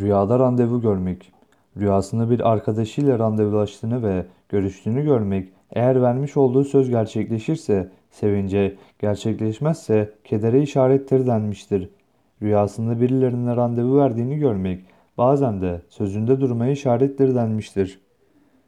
Rüyada randevu görmek. Rüyasında bir arkadaşıyla randevulaştığını ve görüştüğünü görmek, eğer vermiş olduğu söz gerçekleşirse sevince, gerçekleşmezse kedere işarettir denmiştir. Rüyasında birilerine randevu verdiğini görmek, bazen de sözünde durmaya işarettir denmiştir.